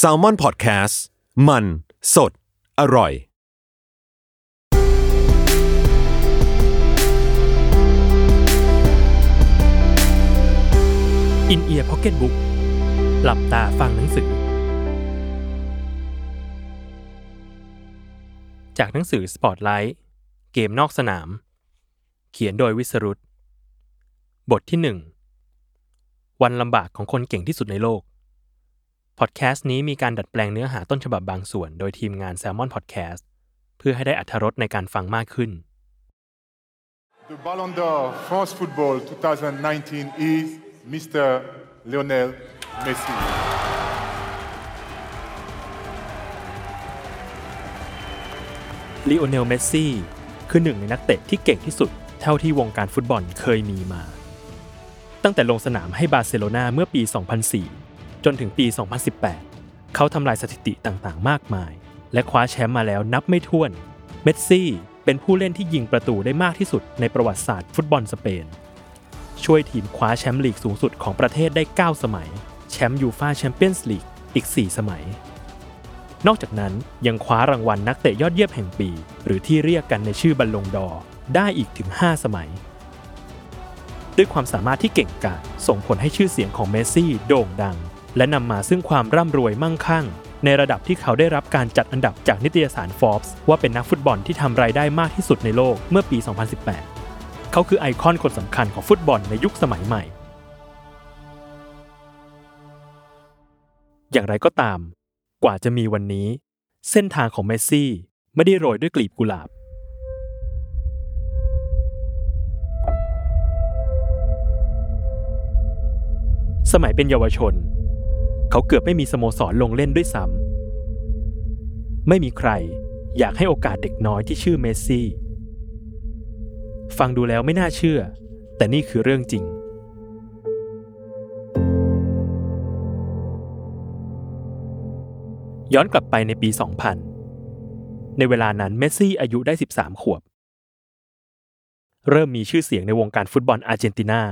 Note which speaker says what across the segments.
Speaker 1: s a l ม o n PODCAST มัน สด อร่อย
Speaker 2: อินเอียร์พ็อกเก็ตบุ๊กหลับตาฟังหนังสือ จากหนังสือสปอตไลท์เกมนอกสนาม เขียนโดยวิสรุตบทที่หนึ่งวันลำบากของคนเก่งที่สุดในโลก พอดแคสต์นี้มีการดัดแปลงเนื้อหาต้นฉบับบางส่วน โดยทีมงาน Salmon Podcast เพื่อให้ได้อรรถรสในการฟังมากขึ้น
Speaker 3: The Ballon d'Or France Football 2019 is Mr. Lionel Messi.
Speaker 2: ลีโอเนลเมสซี่คือหนึ่งในนักเตะที่เก่งที่สุด เท่าที่วงการฟุตบอลเคยมีมา ตั้งแต่ลงสนามให้บาร์เซโลนาเมื่อปี 2004 จนถึงปี 2018 เขาทำลายสถิติต่างๆ มากมาย และคว้าแชมป์มาแล้วนับไม่ถ้วน เมสซี่เป็นผู้เล่นที่ยิงประตูได้มากที่สุดในประวัติศาสตร์ฟุตบอลสเปน ช่วยทีมคว้าแชมป์ลีกสูงสุดของประเทศได้ 9 สมัย แชมป์ยูฟาแชมเปี้ยนส์ลีกอีก 4 สมัย นอกจากนั้นยังคว้ารางวัลนักเตะยอดเยี่ยมแห่งปี หรือที่เรียกกันในชื่อบัลลงดอร์ได้อีกถึง 5 สมัย ด้วยความสามารถที่เก่งกาจส่งผลให้ชื่อเสียงของเมสซี่โด่งดัง และนำมาซึ่งความร่ำรวยมั่งคั่ง ในระดับที่เขาได้รับการจัดอันดับจากนิตยสาร Forbes ว่าเป็นนักฟุตบอลที่ทำรายได้มากที่สุดในโลกเมื่อปี 2018 เขาคือไอคอนคนสำคัญของฟุตบอลในยุคสมัยใหม่ อย่างไรก็ตาม กว่าจะมีวันนี้ เส้นทางของเมสซี่ไม่ได้โรยด้วยกลีบกุหลาบสมัยเป็นเยาวชน เขาเกือบไม่มีสโมสรลงเล่นด้วยซ้ำไม่มีใครอยากให้โอกาสเด็กน้อยที่ชื่อเมสซี่ ฟังดูแล้วไม่น่าเชื่อ แต่นี่คือเรื่องจริง ย้อนกลับไปในปี 2000 ในเวลานั้นเมสซี่อายุได้ 13 ขวบ เริ่มมีชื่อเสียงในวงการฟุตบอลอาร์เจนตินา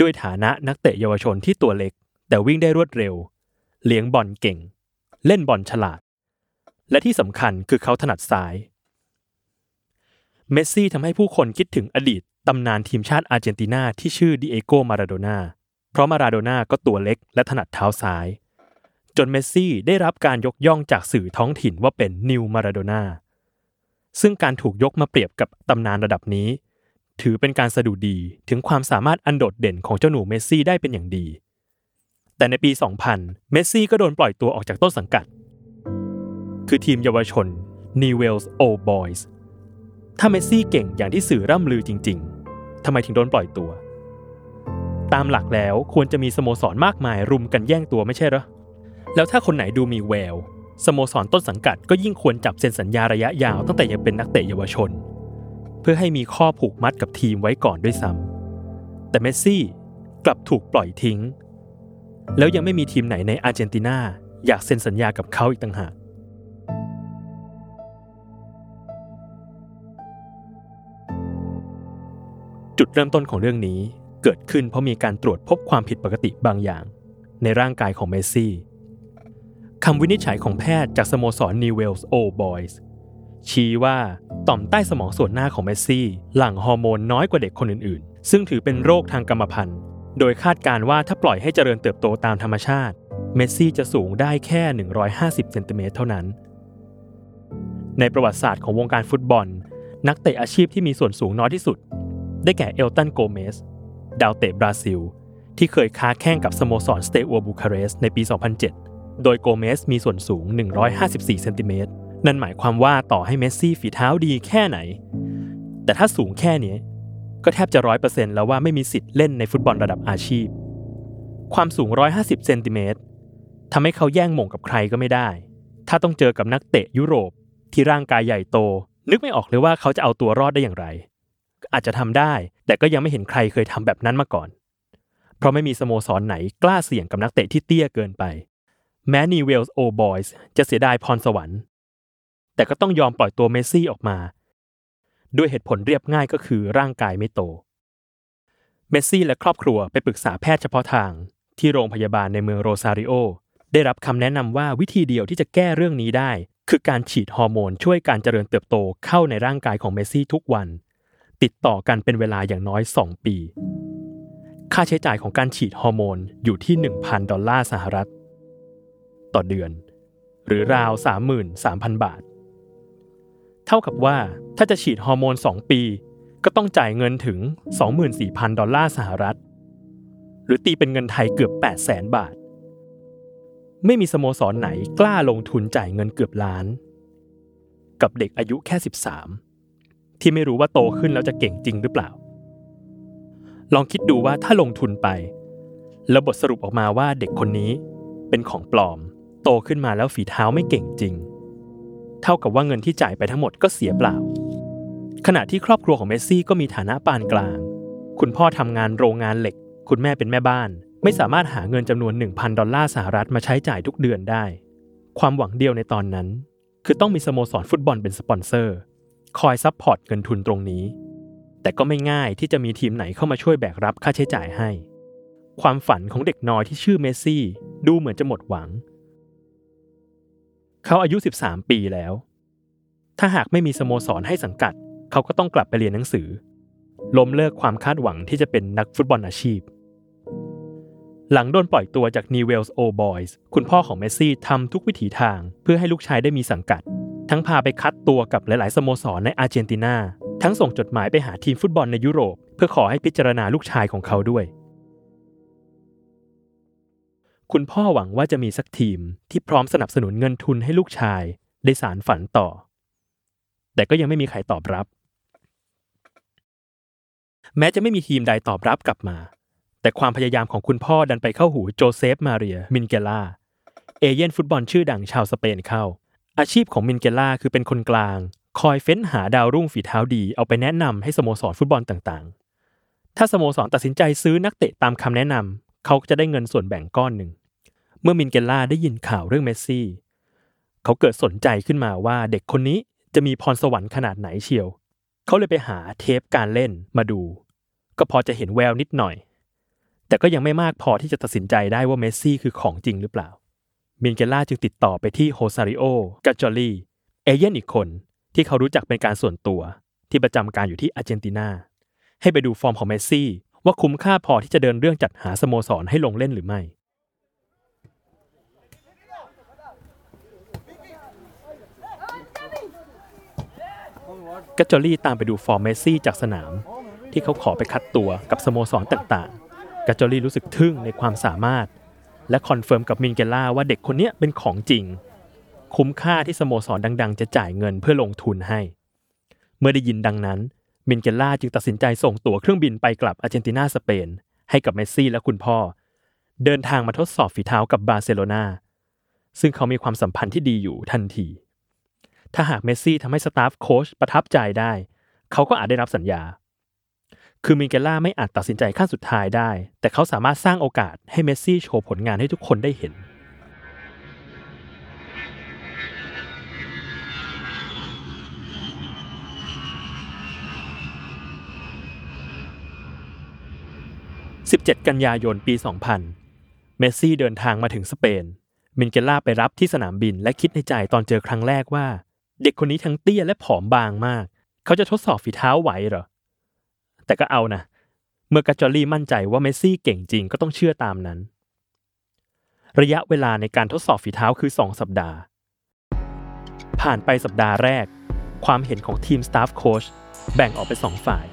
Speaker 2: ด้วยฐานะนักเตะเยาวชนที่ตัวเล็ก แต่วิ่งได้รวดเร็ว เลี้ยงบอลเก่ง เล่นบอลฉลาด และที่สำคัญคือเขาถนัดซ้าย เมสซี่ทำให้ผู้คนคิดถึงอดีตตำนานทีมชาติอาร์เจนตินาที่ชื่อดิเอโกมาราโดนาเพราะมาราโดนาก็ตัวเล็กและถนัดเท้าซ้าย จนเมสซี่ได้รับการยกย่องจากสื่อท้องถิ่นว่าเป็น new มาราโดนาซึ่งการถูกยกมาเปรียบกับตำนานระดับนี้ ถือเป็นการสดุดีถึงความสามารถอันโดดเด่นของเจ้าหนูเมสซี่ได้เป็นอย่างดี แต่ในปี 2000 เมสซี่ก็โดนปล่อยตัวออกจากต้นสังกัด คือทีมเยาวชน Newell's Old Boys ถ้าเมสซี่เก่งอย่างที่สื่อร่ำลือจริง ๆ ทำไมถึงโดนปล่อยตัว ตามหลักแล้วควรจะมีสโมสรมากมายรุมกันแย่งตัวไม่ใช่เหรอ แล้วถ้าคนไหนดูมีแวว สโมสรต้นสังกัดก็ยิ่งควรจับเซ็นสัญญาระยะยาวตั้งแต่ยังเป็นนักเตะเยาวชน เพื่อให้มีข้อผูกมัดกับทีมไว้ก่อนด้วยซ้ำแต่เมสซี่กลับถูกปล่อยทิ้ง แล้วยังไม่มีทีมไหนในอาร์เจนตินาอยากเซ็นสัญญากับเขาอีกต่างหาก จุดเริ่มต้นของเรื่องนี้เกิดขึ้นเพราะมีการตรวจพบความผิดปกติบางอย่าง ในร่างกายของเมสซี่คำวินิจฉัยของแพทย์จากสโมสร Newell's Old Boys ชี้ว่าต่อมใต้สมองส่วนหน้าของเมสซี่ หลั่งฮอร์โมนน้อยกว่าเด็กคนอื่นๆ ซึ่งถือเป็นโรคทางกรรมพันธุ์ โดยคาดการณ์ว่าถ้าปล่อยให้เจริญเติบโตตามธรรมชาติ เมสซี่จะสูงได้แค่ 150 เซนติเมตรเท่านั้น ในประวัติศาสตร์ของวงการฟุตบอล นักเตะอาชีพที่มีส่วนสูงน้อยที่สุด ได้แก่เอลตันโกเมสดาวเตะบราซิล ที่เคยค้าแข่งกับสโมสรสเตอัวบูคาเรสต์ในปี 2007 โดยโกเมสมีส่วนสูง 154 เซนติเมตรนั่นหมายความว่าต่อให้เมสซี่ฝีเท้าดีแค่ไหน แต่ถ้าสูงแค่นี้ ก็แทบจะร้อยเปอร์เซ็นต์แล้วว่าไม่มีสิทธิ์เล่นในฟุตบอลระดับอาชีพ ความสูง 150 เซนติเมตรทำให้เขาแย่งหม่งกับใครก็ไม่ได้ ถ้าต้องเจอกับนักเตะยุโรปที่ร่างกายใหญ่โต นึกไม่ออกเลยว่าเขาจะเอาตัวรอดได้อย่างไร อาจจะทำได้ แต่ก็ยังไม่เห็นใครเคยทำแบบนั้นมาก่อน เพราะไม่มีสโมสรไหนกล้าเสี่ยงกับนักเตะที่เตี้ยเกินไป แม้นีเวลส์โอบอยส์จะเสียดายพรสวรรค์ แต่ก็ต้องยอมปล่อยตัวเมสซี่ออกมา ด้วยเหตุผลเรียบง่ายก็คือร่างกายไม่โต เมสซี่และครอบครัวไปปรึกษาแพทย์เฉพาะทาง ที่โรงพยาบาลในเมืองโรซาริโอ ได้รับคำแนะนำว่าวิธีเดียวที่จะแก้เรื่องนี้ได้ คือการฉีดฮอร์โมนช่วยการเจริญเติบโตเข้าในร่างกายของเมสซี่ทุกวัน ติดต่อกันเป็นเวลาอย่างน้อย 2 ปี ค่าใช้จ่ายของการฉีดฮอร์โมนอยู่ที่ 1,000 ดอลลาร์สหรัฐ ต่อเดือน หรือราว 33,000 บาท เท่ากับว่าถ้าจะฉีดฮอร์โมน 2 ปี ก็ต้องจ่ายเงินถึง 24,000 ดอลลาร์สหรัฐ หรือตีเป็นเงินไทยเกือบ 800,000บาท ไม่มีสโมสรไหนกล้าลงทุนจ่ายเงินเกือบล้าน กับเด็กอายุแค่ 13 ที่ไม่รู้ว่าโตขึ้นแล้วจะเก่งจริงหรือเปล่า ลองคิดดูว่าถ้าลงทุนไป แล้วบทสรุปออกมาว่าเด็กคนนี้เป็นของปลอม โตขึ้นมาแล้วฝีเท้าไม่เก่งจริง เท่ากับว่าเงินที่จ่ายไปทั้งหมดก็เสียเปล่า ขณะที่ครอบครัวของเมสซี่ก็มีฐานะปานกลาง คุณพ่อทำงานโรงงานเหล็ก คุณแม่เป็นแม่บ้าน ไม่สามารถหาเงินจำนวน 1,000 ดอลลาร์สหรัฐมาใช้จ่ายทุกเดือนได้ ความหวังเดียวในตอนนั้น คือต้องมีสโมสรฟุตบอลเป็นสปอนเซอร์ คอย support เงินทุนตรงนี้ แต่ก็ไม่ง่ายที่จะมีทีมไหนเข้ามาช่วยแบกรับค่าใช้จ่ายให้ ความฝันของเด็กน้อยที่ชื่อเมสซี่ดูเหมือนจะหมดหวัง เขาอายุ 13 ปีแล้ว ถ้าหากไม่มีสโมสรให้สังกัด เขาก็ต้องกลับไปเรียนหนังสือ ล้มเลิกความคาดหวังที่จะเป็นนักฟุตบอลอาชีพ หลังโดนปล่อยตัวจาก New Wales Old Boys คุณพ่อของเมสซี่ทำทุกวิถีทางเพื่อให้ลูกชายได้มีสังกัด ทั้งพาไปคัดตัวกับหลาย ๆ สโมสรในอาร์เจนตินา ทั้งส่งจดหมายไปหาทีมฟุตบอลในยุโรป เพื่อขอให้พิจารณาลูกชายของเขาด้วย คุณพ่อหวังว่าจะมีสักทีมที่พร้อมสนับสนุนเงินทุนให้ลูกชายได้สานฝันต่อ แต่ก็ยังไม่มีใครตอบรับ แม้จะไม่มีทีมใดตอบรับกลับมา แต่ความพยายามของคุณพ่อดันไปเข้าหูโจเซปมาเรีย มินเกล่า เอเย่นต์ฟุตบอลชื่อดังชาวสเปนเข้า อาชีพของมินเกล่าคือเป็นคนกลาง คอยเฟ้นหาดาวรุ่งฝีเท้าดีเอาไปแนะนำให้สโมสรฟุตบอลต่างๆ ถ้าสโมสรตัดสินใจซื้อนักเตะตามคำแนะนำเขาจะได้เงินส่วนแบ่งก้อนหนึ่ง เมื่อมินเกล่าได้ยินข่าวเรื่องเมสซี่ เขาเกิดสนใจขึ้นมาว่าเด็กคนนี้จะมีพรสวรรค์ขนาดไหนเชียว เขาเลยไปหาเทปการเล่นมาดู ก็พอจะเห็นแววนิดหน่อย แต่ก็ยังไม่มากพอที่จะตัดสินใจได้ว่าเมสซี่คือของจริงหรือเปล่า มินเกล่าจึงติดต่อไปที่โฮราซิโอกัจจอรี่เอเย่นต์อีกคนที่เขารู้จักเป็นการส่วนตัวที่ประจำการอยู่ที่อาร์เจนตินา ให้ไปดูฟอร์มของเมสซี่ว่าคุ้มค่าพอที่จะเดินเรื่องจัดหาสโมสรให้ลงเล่นหรือไม่ กัจจอรี่ตามไปดูฟอร์มเมสซี่จากสนาม ที่เขาขอไปคัดตัวกับสโมสรต่างๆ กัจจอรี่รู้สึกทึ่งในความสามารถ และ confirm กับมินเกล่าว่าเด็กคนนี้เป็นของจริง คุ้มค่าที่สโมสรดัง ๆ จะจ่ายเงินเพื่อลงทุนให้ เมื่อได้ยินดังนั้นมินเกล่าจึงตัดสินใจส่งตั๋วเครื่องบินไปกลับอาร์เจนตินาสเปนให้กับเมสซี่และคุณพ่อ เดินทางมาทดสอบฝีเท้ากับบาร์เซโลนาซึ่งเขามีความสัมพันธ์ที่ดีอยู่ทันที ถ้าหากเมสซี่ทำให้สตาฟโค้ชประทับใจได้ เขาก็อาจได้รับสัญญา คือมินเกล่าไม่อาจตัดสินใจขั้นสุดท้ายได้ แต่เขาสามารถสร้างโอกาสให้เมสซี่โชว์ผลงานให้ทุกคนได้เห็น 17 กันยายนปี 2000 เมสซี่เดินทางมาถึงสเปนมินเกล่าไปรับที่สนามบินและคิดในใจตอนเจอครั้งแรกว่า เด็กคนนี้ทั้งเตี้ยและผอมบางมาก เขาจะทดสอบฝีเท้าไหวเหรอ แต่ก็เอานะ เมื่อกัจจอรี่มั่นใจว่าเมสซี่เก่งจริงก็ต้องเชื่อตามนั้น ระยะเวลาในการทดสอบฝีเท้าคือ 2 สัปดาห์ ผ่านไปสัปดาห์แรก ความเห็นของทีมสตาฟโค้ชแบ่งออกเป็นสองฝ่าย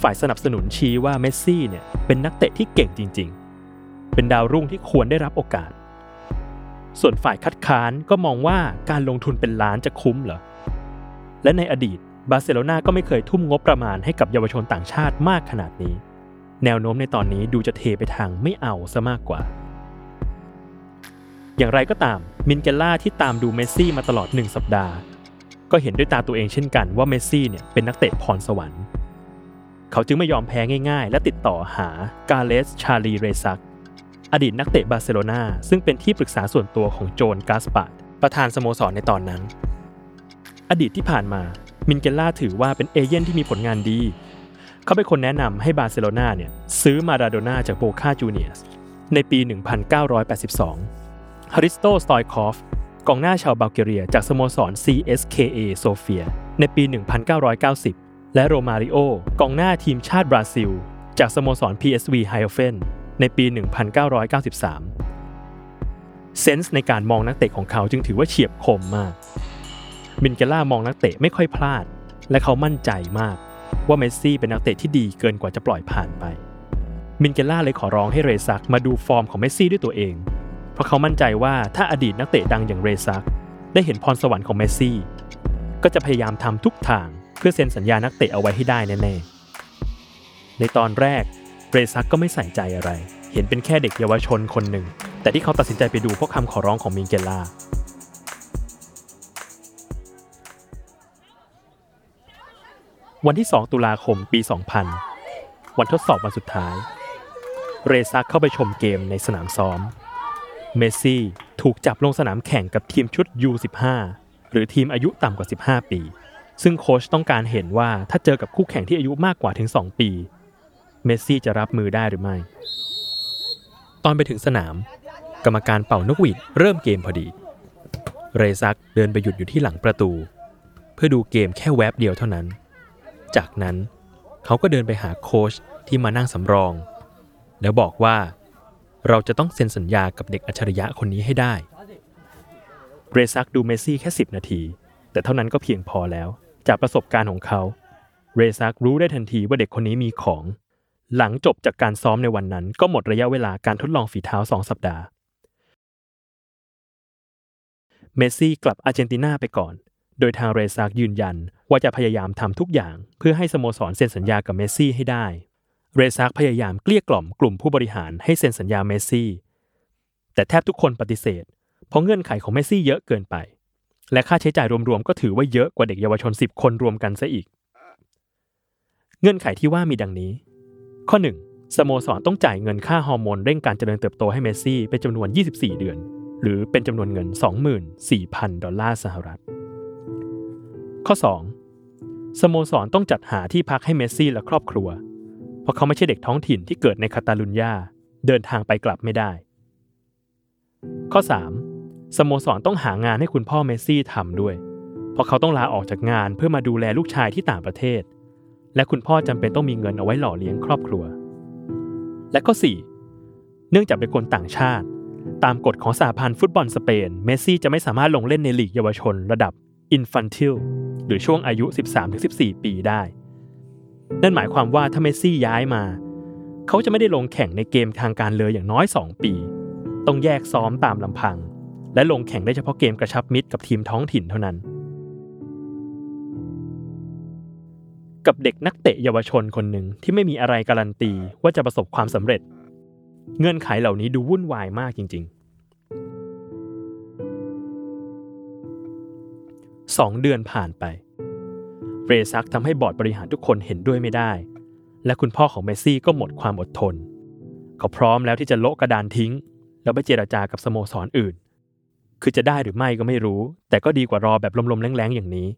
Speaker 2: ฝ่ายสนับสนุนชี้ว่าเมสซี่เนี่ยเป็นนักเตะที่เก่งจริง ๆ เป็นดาวรุ่งที่ควรได้รับโอกาส ส่วนฝ่ายคัดค้านก็มองว่าการลงทุนเป็นล้านจะคุ้มเหรอ และในอดีตบาร์เซโลนาก็ไม่เคยทุ่มงบประมาณให้กับเยาวชนต่างชาติมากขนาดนี้ แนวโน้มในตอนนี้ดูจะเทไปทางไม่เอาซะมากกว่า อย่างไรก็ตามมินเกล่าที่ตามดูเมสซี่มาตลอดหนึ่งสัปดาห์ ก็เห็นด้วยตาตัวเองเช่นกันว่าเมสซี่เนี่ยเป็นนักเตะพรสวรรค์ เขาจึงไม่ยอมแพ้ง่าย ๆ และติดต่อหาการ์เลสชาร์ลีเรซัก อดีตนักเตะบาร์เซโลนาซึ่งเป็นที่ปรึกษาส่วนตัวของโจนกาสปาร์ตประธานสโมสรในตอนนั้น อดีตที่ผ่านมามินเกล่าถือว่าเป็นเอเย่นต์ที่มีผลงานดี เขาเป็นคนแนะนำให้บาร์เซโลนาเนี่ยซื้อมาราโดน่าจากโบคาจูเนียร์สในปี 1982 ฮริสโตสตอยช์คอฟ กองหน้าชาวบัลแกเรียจากสโมสร CSKA โซเฟีย ในปี 1990 และโรมาริโอ กองหน้าทีมชาติบราซิล จากสโมสร PSV ไอนด์โฮเฟน ในปี 1993 sense ในการมองนักเตะของเขาจึงถือว่าเฉียบคมมาก มินเกล่ามองนักเตะไม่ค่อยพลาด และเขามั่นใจมาก ว่าเมสซี่เป็นนักเตะที่ดีเกินกว่าจะปล่อยผ่านไป มินเกล่าเลยขอร้องให้เรซักมาดูฟอร์มของเมสซี่ด้วยตัวเอง เพราะเขามั่นใจว่าถ้าอดีตนักเตะดังอย่างเรซัก ได้เห็นพรสวรรค์ของเมสซี่ ก็จะพยายามทำทุกทางเพื่อเซ็นสัญญานักเตะเอาไว้ให้ได้แน่ๆในตอนแรก เรซักก็ไม่ใส่ใจอะไร เห็นเป็นแค่เด็กเยาวชนคนหนึ่ง แต่ที่เขาตัดสินใจไปดูเพราะคำขอร้องของมินเกล่าวันที่ 2 ตุลาคมปี 2000 วันทดสอบวันสุดท้าย เรซักเข้าไปชมเกมในสนามซ้อม เมสซี่ถูกจับลงสนามแข่งกับทีมชุด U15 หรือทีมอายุต่ำกว่า 15 ปี ซึ่งโค้ชต้องการเห็นว่าถ้าเจอกับคู่แข่งที่อายุมากกว่าถึง 2 ปี เมสซี่จะรับมือได้หรือไม่ ตอนไปถึงสนาม กรรมการเป่านกหวีดเริ่มเกมพอดี เรซักเดินไปหยุดอยู่ที่หลังประตู เพื่อดูเกมแค่แวบเดียวเท่านั้น จากนั้นเขาก็เดินไปหาโค้ชที่มานั่งสำรอง แล้วบอกว่าเราจะต้องเซ็นสัญญากับเด็กอัจฉริยะคนนี้ให้ได้ เรซักดูเมสซี่แค่ 10 นาที แต่เท่านั้นก็เพียงพอแล้ว จากประสบการณ์ของเขา เรซักรู้ได้ทันทีว่าเด็กคนนี้มีของ หลังจบจากการซ้อมในวันนั้น ก็หมดระยะเวลาการทดลองฝีเท้า 2 สัปดาห์ เมสซี่กลับอาร์เจนตินาไปก่อน โดยทางเรซักยืนยันว่าจะพยายามทำทุกอย่าง เพื่อให้สโมสรเซ็นสัญญากับเมสซี่ให้ได้ เรซักพยายามเกลี้ยกล่อมกลุ่มผู้บริหารให้เซ็นสัญญาเมสซี่ แต่แทบทุกคนปฏิเสธ เพราะเงื่อนไขของเมสซี่เยอะเกินไป และค่าใช้จ่ายรวมๆก็ถือว่าเยอะกว่าเด็กเยาวชน 10 คนรวมกันซะอีก เงื่อนไขที่ว่ามีดังนี้ ข้อ 1. สโมสรต้องจ่ายเงินค่าฮอร์โมนเร่งการเจริญเติบโตให้เมสซี่เป็นจำนวน 24 เดือน หรือเป็นจำนวนเงิน 24,000 ดอลลาร์สหรัฐ ข้อ 2. สโมสรต้องจัดหาที่พักให้เมสซี่และครอบครัว เพราะเขาไม่ใช่เด็กท้องถิ่นที่เกิดในคาตาลุญญาเดินทางไปกลับไม่ได้ ข้อ 3. สโมสรต้องหางานให้คุณพ่อเมสซี่ทำด้วย เพราะเขาต้องลาออกจากงานเพื่อมาดูแลลูกชายที่ต่างประเทศ และคุณพ่อจำเป็นต้องมีเงินเอาไว้หล่อเลี้ยงครอบครัว และข้อ 4. เนื่องจากเป็นคนต่างชาติ ตามกฎของสหพันธ์ฟุตบอลสเปน เมสซี่จะไม่สามารถลงเล่นในลีกเยาวชนระดับ Infantil หรือช่วงอายุ 13-14 ปีได้ นั่นหมายความว่าถ้าเมสซี่ย้ายมา เขาจะไม่ได้ลงแข่งในเกมทางการเลยอย่างน้อย 2 ปี ต้องแยกซ้อมตามลำพัง และลงแข่งได้เฉพาะเกมกระชับมิตรกับทีมท้องถิ่นเท่านั้น กับเด็กนักเตะเยาวชนคนหนึ่งที่ไม่มีอะไรการันตีว่าจะประสบความสำเร็จ เงื่อนไขเหล่านี้ดูวุ่นวายมากจริง ๆสองเดือนผ่านไป เรซักทำให้บอร์ดบริหารทุกคนเห็นด้วยไม่ได้ และคุณพ่อของเมซี่ก็หมดความอดทน เขาพร้อมแล้วที่จะโละกระดานทิ้ง แล้วไปเจราจากับสโมสรออื่น คือจะได้หรือไม่ก็ไม่รู้ แต่ก็ดีกว่ารอแบบลมๆแล้งๆอย่างนี้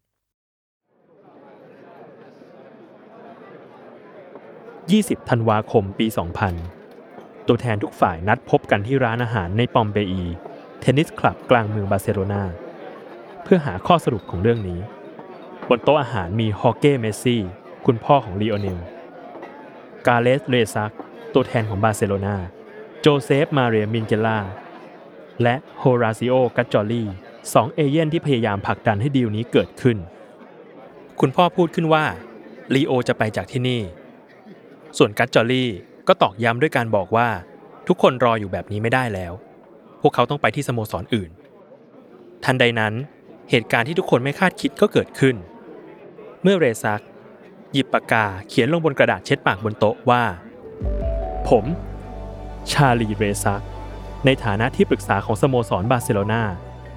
Speaker 2: 20 ธันวาคมปี 2000 ตัวแทนทุกฝ่ายนัดพบกันที่ร้านอาหารในปอมเปอี เทนนิสคลับกลางเมืองบาร์เซโลนา เพื่อหาข้อสรุปของเรื่องนี้ บนโต๊ะอาหารมีฮอเก้เมสซี่ คุณพ่อของลีโอเนล กาเลสเรซัก ตัวแทนของบาร์เซโลนาโจเซฟมาเรียมินเกล่า และโฮราซิโอกัจจอลี่สองเอเย่นที่พยายามผลักดันให้ดีลนี้เกิดขึ้น คุณพ่อพูดขึ้นว่าลีโอจะไปจากที่นี่ ส่วนกัจจอลี่ก็ตอกย้ำด้วยการบอกว่า ทุกคนรออยู่แบบนี้ไม่ได้แล้ว พวกเขาต้องไปที่สโมสรออื่น ทันใดนั้นเหตุการณ์ที่ทุกคนไม่คาดคิดก็เกิดขึ้น เมื่อเรซัก หยิบปากกาเขียนลงบนกระดาษเช็ดปากบนโต๊ะว่า ผม ชาลีเรซัก ในฐานะที่ปรึกษาของสโมสรบาร์เซโลนา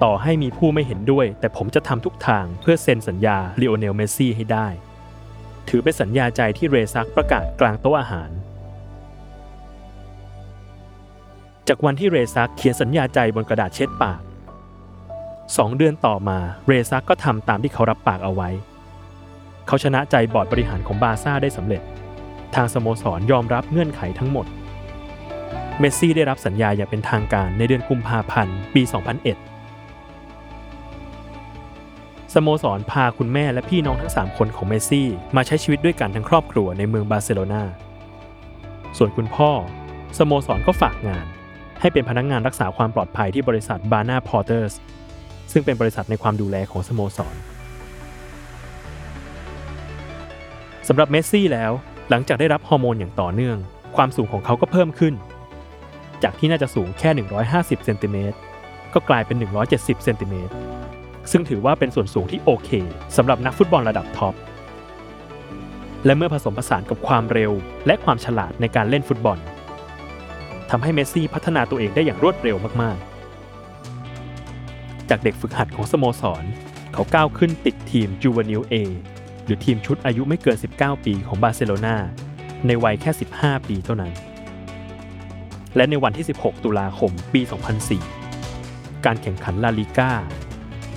Speaker 2: ต่อให้มีผู้ไม่เห็นด้วย แต่ผมจะทำทุกทางเพื่อเซ็นสัญญาลีโอเนลเมสซี่ให้ได้ ถือเป็นสัญญาใจที่เรซักประกาศกลางโต๊ะอาหาร จากวันที่เรซักเขียนสัญญาใจบนกระดาษเช็ดปากสองเดือนต่อมาเรซักก็ทำตามที่เขารับปากเอาไว้ เขาชนะใจบอร์ดบริหารของบาร์ซ่าได้สำเร็จ ทางสโมสรยอมรับเงื่อนไขทั้งหมด เมสซี่ได้รับสัญญาอย่างเป็นทางการในเดือนกุมภาพันธ์ปี 2001 สโมสรพาคุณแม่และพี่น้องทั้ง 3 คนของเมสซี่มาใช้ชีวิตด้วยกันทั้งครอบครัวในเมืองบาร์เซโลนา ส่วนคุณพ่อ สโมสรก็ฝากงาน ให้เป็นพนักงานรักษาความปลอดภัยที่บริษัทบาร์นาพอร์เตอร์สซึ่งเป็นบริษัทในความดูแลของสโมสรสำหรับเมสซี่แล้วหลังจากได้รับฮอร์โมนอย่างต่อเนื่อง ความสูงของเขาก็เพิ่มขึ้น จากที่น่าจะสูงแค่ 150 เซนติเมตรก็กลายเป็น 170 เซนติเมตร ซึ่งถือว่าเป็นส่วนสูงที่โอเคสำหรับนักฟุตบอลระดับท็อป และเมื่อผสมผสานกับความเร็ว และความฉลาดในการเล่นฟุตบอลทำให้เมสซี่พัฒนาตัวเองได้อย่างรวดเร็วมากๆ จากเด็กฝึกหัดของสโมสร เขาก้าวขึ้นติดทีม Juvenil A หรือทีมชุดอายุไม่เกิน 19 ปีของบาร์เซโลนาในวัยแค่ 15 ปีเท่านั้น และในวันที่ 16 ตุลาคม ปี 2004 การแข่งขันลาลิก้า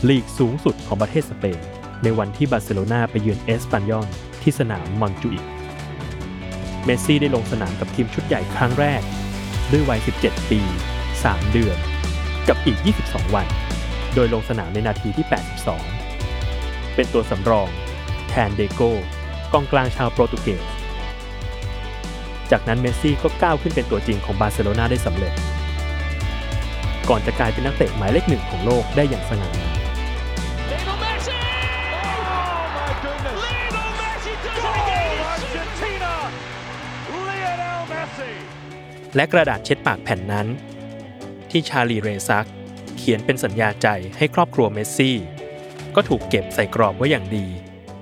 Speaker 2: ลีกสูงสุดของประเทศสเปน ในวันที่บาร์เซโลนาไปเยือนเอสปันยอนที่สนามมอนจูอิกเมสซี่ได้ลงสนามกับทีมชุดใหญ่ครั้งแรก ด้วยวัย 17 ปี 3 เดือน กับอีก 22 วัน โดยลงสนามในนาทีที่ 82 เป็นตัวสำรอง แทนเดโก้กองกลางชาวโปรตุเกส จากนั้นเมสซี่ก็ก้าวขึ้นเป็นตัวจริงของบาร์เซโลนาได้สำเร็จ ก่อนจะกลายเป็นนักเตะหมายเลขหนึ่งของโลกได้อย่างสง่างาม และกระดาษเช็ดปากแผ่นนั้น ที่ชาลีเรซัก เขียนเป็นสัญญาใจให้ครอบครัวเมสซี่ ก็ถูกเก็บใส่กรอบไว้อย่างดี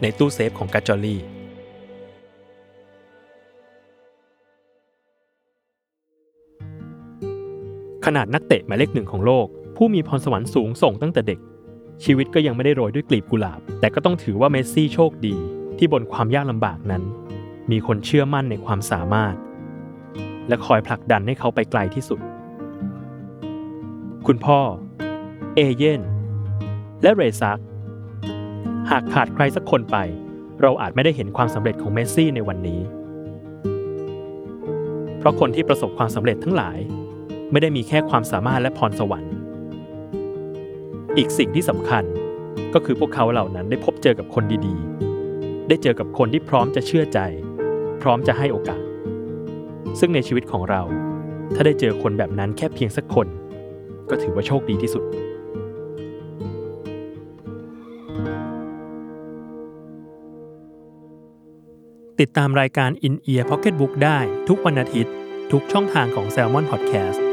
Speaker 2: ในตู้เซฟของกาจอลี่ขนาดนักเตะหมายเลขหนึ่งของโลก ผู้มีพรสวรรค์สูงส่งตั้งแต่เด็ก ชีวิตก็ยังไม่ได้โรยด้วยกลีบกุหลาบ แต่ก็ต้องถือว่าเมสซี่โชคดี ที่บนความยากลำบากนั้น มีคนเชื่อมั่นในความสามารถ และคอยผลักดันให้เขาไปไกลที่สุด คุณพ่อ เอเยนและเรซัก หากขาดใครสักคนไป เราอาจไม่ได้เห็นความสำเร็จของเมสซี่ในวันนี้ เพราะคนที่ประสบความสำเร็จทั้งหลาย ไม่ได้มีแค่ความสามารถและพรสวรรค์ อีกสิ่งที่สำคัญก็คือพวกเขาเหล่านั้นได้พบเจอกับคนดีๆ ได้เจอกับคนที่พร้อมจะเชื่อใจ พร้อมจะให้โอกาส ซึ่งในชีวิตของเรา ถ้าได้เจอคนแบบนั้นแค่เพียงสักคน ก็ถือว่าโชคดีที่สุด ติดตามรายการ In Ear Pocket Book ได้ทุกวันอาทิตย์ ทุกช่องทางของ Salmon Podcast